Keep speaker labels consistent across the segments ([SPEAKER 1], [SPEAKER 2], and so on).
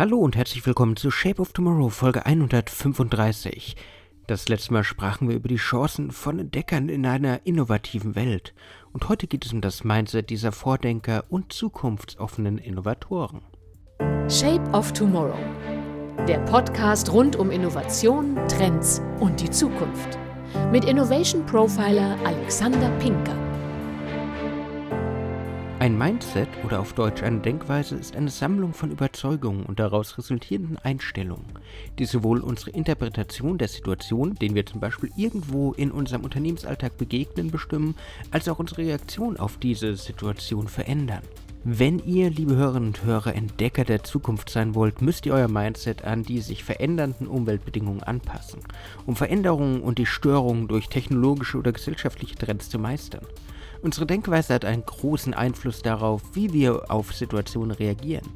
[SPEAKER 1] Hallo und herzlich willkommen zu Shape of Tomorrow, Folge 135. Das letzte Mal sprachen wir über die Chancen von Entdeckern in einer innovativen Welt. Und heute geht es um das Mindset dieser Vordenker und zukunftsoffenen Innovatoren.
[SPEAKER 2] Shape of Tomorrow. Der Podcast rund um Innovation, Trends und die Zukunft. Mit Innovation Profiler Alexander Pinker.
[SPEAKER 1] Ein Mindset oder auf Deutsch eine Denkweise ist eine Sammlung von Überzeugungen und daraus resultierenden Einstellungen, die sowohl unsere Interpretation der Situation, denen wir zum Beispiel irgendwo in unserem Unternehmensalltag begegnen, bestimmen, als auch unsere Reaktion auf diese Situation verändern. Wenn ihr, liebe Hörerinnen und Hörer, Entdecker der Zukunft sein wollt, müsst ihr euer Mindset an die sich verändernden Umweltbedingungen anpassen, um Veränderungen und die Störungen durch technologische oder gesellschaftliche Trends zu meistern. Unsere Denkweise hat einen großen Einfluss darauf, wie wir auf Situationen reagieren,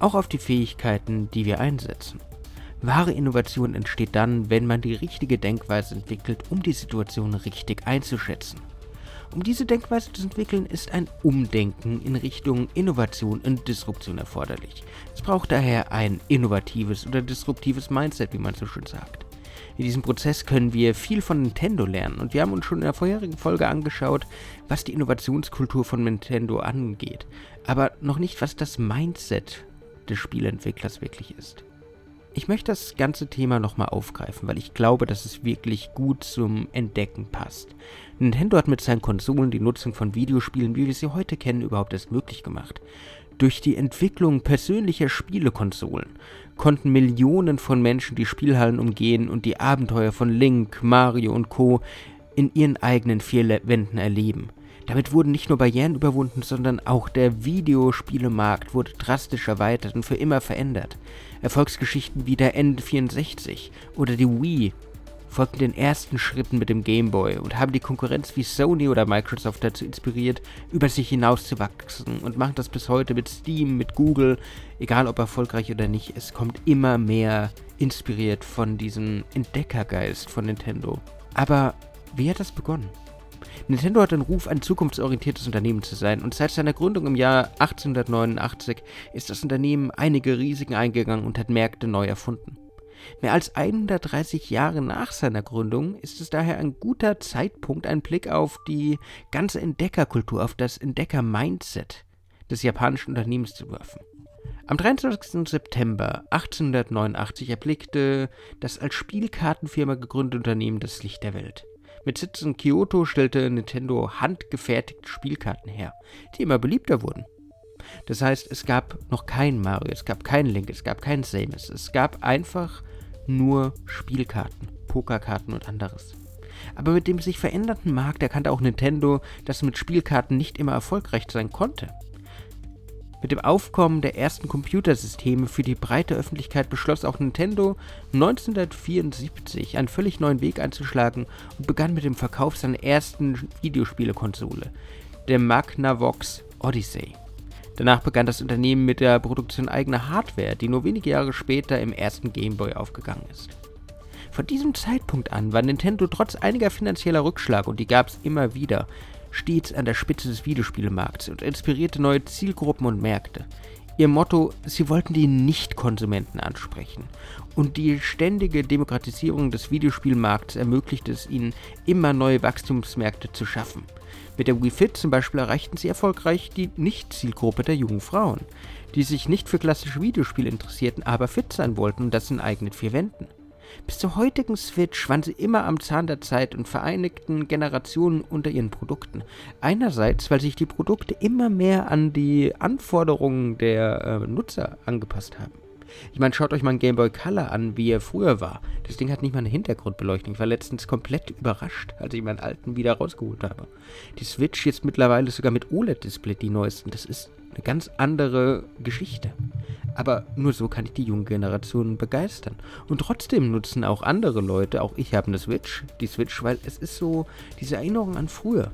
[SPEAKER 1] auch auf die Fähigkeiten, die wir einsetzen. Wahre Innovation entsteht dann, wenn man die richtige Denkweise entwickelt, um die Situation richtig einzuschätzen. Um diese Denkweise zu entwickeln, ist ein Umdenken in Richtung Innovation und Disruption erforderlich. Es braucht daher ein innovatives oder disruptives Mindset, wie man so schön sagt. In diesem Prozess können wir viel von Nintendo lernen und wir haben uns schon in der vorherigen Folge angeschaut, was die Innovationskultur von Nintendo angeht, aber noch nicht, was das Mindset des Spielentwicklers wirklich ist. Ich möchte das ganze Thema nochmal aufgreifen, weil ich glaube, dass es wirklich gut zum Entdecken passt. Nintendo hat mit seinen Konsolen die Nutzung von Videospielen, wie wir sie heute kennen, überhaupt erst möglich gemacht. Durch die Entwicklung persönlicher Spielekonsolen konnten Millionen von Menschen die Spielhallen umgehen und die Abenteuer von Link, Mario und Co. in ihren eigenen vier Wänden erleben. Damit wurden nicht nur Barrieren überwunden, sondern auch der Videospielemarkt wurde drastisch erweitert und für immer verändert. Erfolgsgeschichten wie der N64 oder die Wii folgten den ersten Schritten mit dem Game Boy und haben die Konkurrenz wie Sony oder Microsoft dazu inspiriert, über sich hinaus zu wachsen und machen das bis heute mit Steam, mit Google, egal ob erfolgreich oder nicht. Es kommt immer mehr inspiriert von diesem Entdeckergeist von Nintendo. Aber wie hat das begonnen? Nintendo hat den Ruf, ein zukunftsorientiertes Unternehmen zu sein und seit seiner Gründung im Jahr 1889 ist das Unternehmen einige Risiken eingegangen und hat Märkte neu erfunden. Mehr als 130 Jahre nach seiner Gründung ist es daher ein guter Zeitpunkt, einen Blick auf die ganze Entdeckerkultur, auf das Entdecker-Mindset des japanischen Unternehmens zu werfen. Am 23. September 1889 erblickte das als Spielkartenfirma gegründete Unternehmen das Licht der Welt. Mit Sitz in Kyoto stellte Nintendo handgefertigte Spielkarten her, die immer beliebter wurden. Das heißt, es gab noch kein Mario, es gab kein Link, es gab kein Samus. Es gab einfach nur Spielkarten, Pokerkarten und anderes. Aber mit dem sich verändernden Markt erkannte auch Nintendo, dass mit Spielkarten nicht immer erfolgreich sein konnte. Mit dem Aufkommen der ersten Computersysteme für die breite Öffentlichkeit beschloss auch Nintendo 1974 einen völlig neuen Weg einzuschlagen und begann mit dem Verkauf seiner ersten Videospielekonsole, der Magnavox Odyssey. Danach begann das Unternehmen mit der Produktion eigener Hardware, die nur wenige Jahre später im ersten Game Boy aufgegangen ist. Von diesem Zeitpunkt an war Nintendo trotz einiger finanzieller Rückschläge, und die gab es immer wieder, stets an der Spitze des Videospielemarkts und inspirierte neue Zielgruppen und Märkte. Ihr Motto, sie wollten die Nicht-Konsumenten ansprechen. Und die ständige Demokratisierung des Videospielmarkts ermöglichte es ihnen, immer neue Wachstumsmärkte zu schaffen. Mit der Wii Fit zum Beispiel erreichten sie erfolgreich die Nicht-Zielgruppe der jungen Frauen, die sich nicht für klassische Videospiele interessierten, aber fit sein wollten und das in eigenen vier Wänden. Bis zur heutigen Switch waren sie immer am Zahn der Zeit und vereinigten Generationen unter ihren Produkten. Einerseits, weil sich die Produkte immer mehr an die Anforderungen der äh, Nutzer angepasst haben. Ich meine, schaut euch mal ein Game Boy Color an, wie er früher war. Das Ding hat nicht mal eine Hintergrundbeleuchtung. Ich war letztens komplett überrascht, als ich meinen alten wieder rausgeholt habe. Die Switch jetzt mittlerweile sogar mit OLED-Display, die neuesten. Das ist eine ganz andere Geschichte. Aber nur so kann ich die junge Generation begeistern. Und trotzdem nutzen auch andere Leute, auch ich habe eine Switch, die Switch, weil es ist so diese Erinnerung an früher.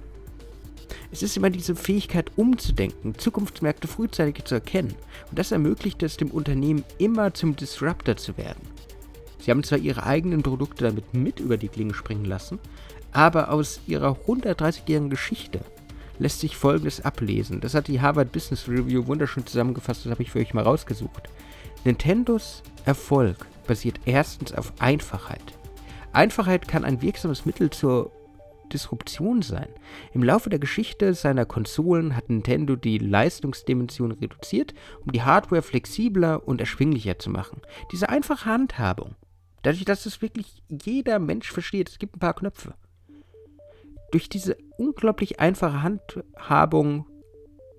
[SPEAKER 1] Es ist immer diese Fähigkeit umzudenken, Zukunftsmärkte frühzeitig zu erkennen. Und das ermöglicht es dem Unternehmen immer zum Disruptor zu werden. Sie haben zwar ihre eigenen Produkte damit mit über die Klinge springen lassen, aber aus ihrer 130-jährigen Geschichte lässt sich Folgendes ablesen. Das hat die Harvard Business Review wunderschön zusammengefasst, das habe ich für euch mal rausgesucht. Nintendos Erfolg basiert erstens auf Einfachheit. Einfachheit kann ein wirksames Mittel zur Disruption sein. Im Laufe der Geschichte seiner Konsolen hat Nintendo die Leistungsdimension reduziert, um die Hardware flexibler und erschwinglicher zu machen. Diese einfache Handhabung, dadurch, dass es wirklich jeder Mensch versteht, es gibt ein paar Knöpfe. Durch diese unglaublich einfache Handhabung,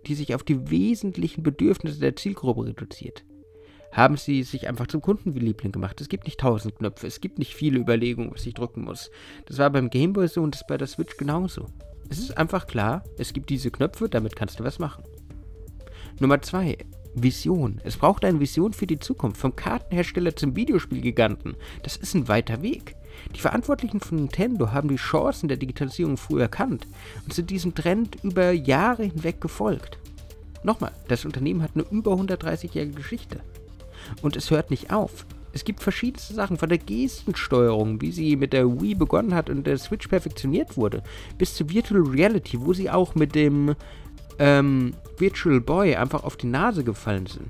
[SPEAKER 1] die sich auf die wesentlichen Bedürfnisse der Zielgruppe reduziert, haben sie sich einfach zum Kundenliebling gemacht. Es gibt nicht tausend Knöpfe, es gibt nicht viele Überlegungen, was ich drücken muss. Das war beim Gameboy so und das bei der Switch genauso. Es ist einfach klar, es gibt diese Knöpfe, damit kannst du was machen. Nummer zwei, Vision. Es braucht eine Vision für die Zukunft, vom Kartenhersteller zum Videospielgiganten. Das ist ein weiter Weg. Die Verantwortlichen von Nintendo haben die Chancen der Digitalisierung früh erkannt und sind diesem Trend über Jahre hinweg gefolgt. Nochmal, das Unternehmen hat eine über 130-jährige Geschichte. Und es hört nicht auf. Es gibt verschiedenste Sachen, von der Gestensteuerung, wie sie mit der Wii begonnen hat und der Switch perfektioniert wurde, bis zu Virtual Reality, wo sie auch mit dem ähm, Virtual Boy einfach auf die Nase gefallen sind.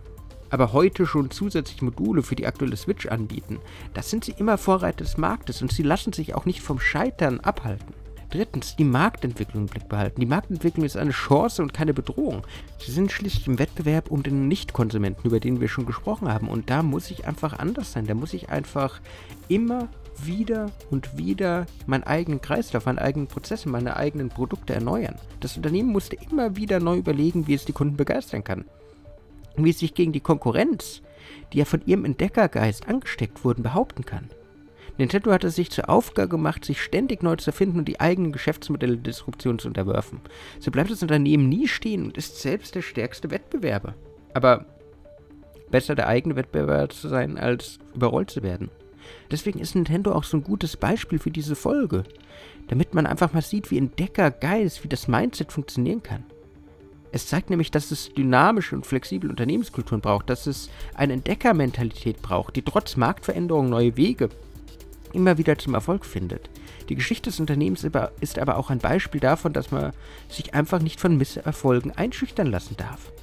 [SPEAKER 1] Aber heute schon zusätzlich Module für die aktuelle Switch anbieten. Das sind sie immer Vorreiter des Marktes und sie lassen sich auch nicht vom Scheitern abhalten. Drittens, die Marktentwicklung im Blick behalten. Die Marktentwicklung ist eine Chance und keine Bedrohung. Sie sind schließlich im Wettbewerb um den Nichtkonsumenten, über den wir schon gesprochen haben. Und da muss ich einfach anders sein. Da muss ich einfach immer wieder und wieder meinen eigenen Kreislauf, meine eigenen Prozesse, meine eigenen Produkte erneuern. Das Unternehmen musste immer wieder neu überlegen, wie es die Kunden begeistern kann. Wie es sich gegen die Konkurrenz, die ja von ihrem Entdeckergeist angesteckt wurden, behaupten kann. Nintendo hat es sich zur Aufgabe gemacht, sich ständig neu zu erfinden und die eigenen Geschäftsmodelle Disruption zu unterwerfen. So bleibt das Unternehmen nie stehen und ist selbst der stärkste Wettbewerber. Aber besser der eigene Wettbewerber zu sein, als überrollt zu werden. Deswegen ist Nintendo auch so ein gutes Beispiel für diese Folge. Damit man einfach mal sieht, wie Entdeckergeist, wie das Mindset funktionieren kann. Es zeigt nämlich, dass es dynamische und flexible Unternehmenskulturen braucht, dass es eine Entdeckermentalität braucht, die trotz Marktveränderungen neue Wege immer wieder zum Erfolg findet. Die Geschichte des Unternehmens ist aber auch ein Beispiel davon, dass man sich einfach nicht von Misserfolgen einschüchtern lassen darf,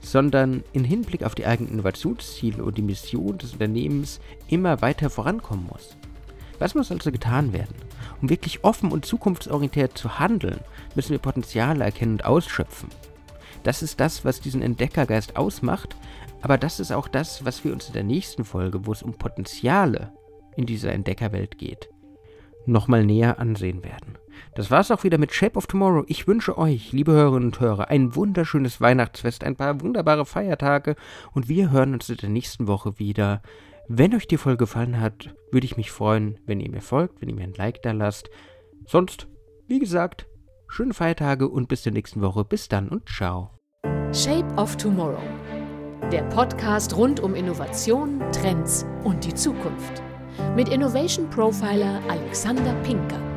[SPEAKER 1] sondern in Hinblick auf die eigenen Innovationsziele und die Mission des Unternehmens immer weiter vorankommen muss. Was muss also getan werden? Um wirklich offen und zukunftsorientiert zu handeln, müssen wir Potenziale erkennen und ausschöpfen. Das ist das, was diesen Entdeckergeist ausmacht, aber das ist auch das, was wir uns in der nächsten Folge, wo es um Potenziale in dieser Entdeckerwelt geht, nochmal näher ansehen werden. Das war's auch wieder mit Shape of Tomorrow. Ich wünsche euch, liebe Hörerinnen und Hörer, ein wunderschönes Weihnachtsfest, ein paar wunderbare Feiertage und wir hören uns in der nächsten Woche wieder. Wenn euch die Folge gefallen hat, würde ich mich freuen, wenn ihr mir folgt, wenn ihr mir ein Like da lasst. Sonst, wie gesagt, schöne Feiertage und bis zur nächsten Woche. Bis dann und ciao.
[SPEAKER 2] Shape of Tomorrow. Der Podcast rund um Innovation, Trends und die Zukunft mit Innovation Profiler Alexander Pinker.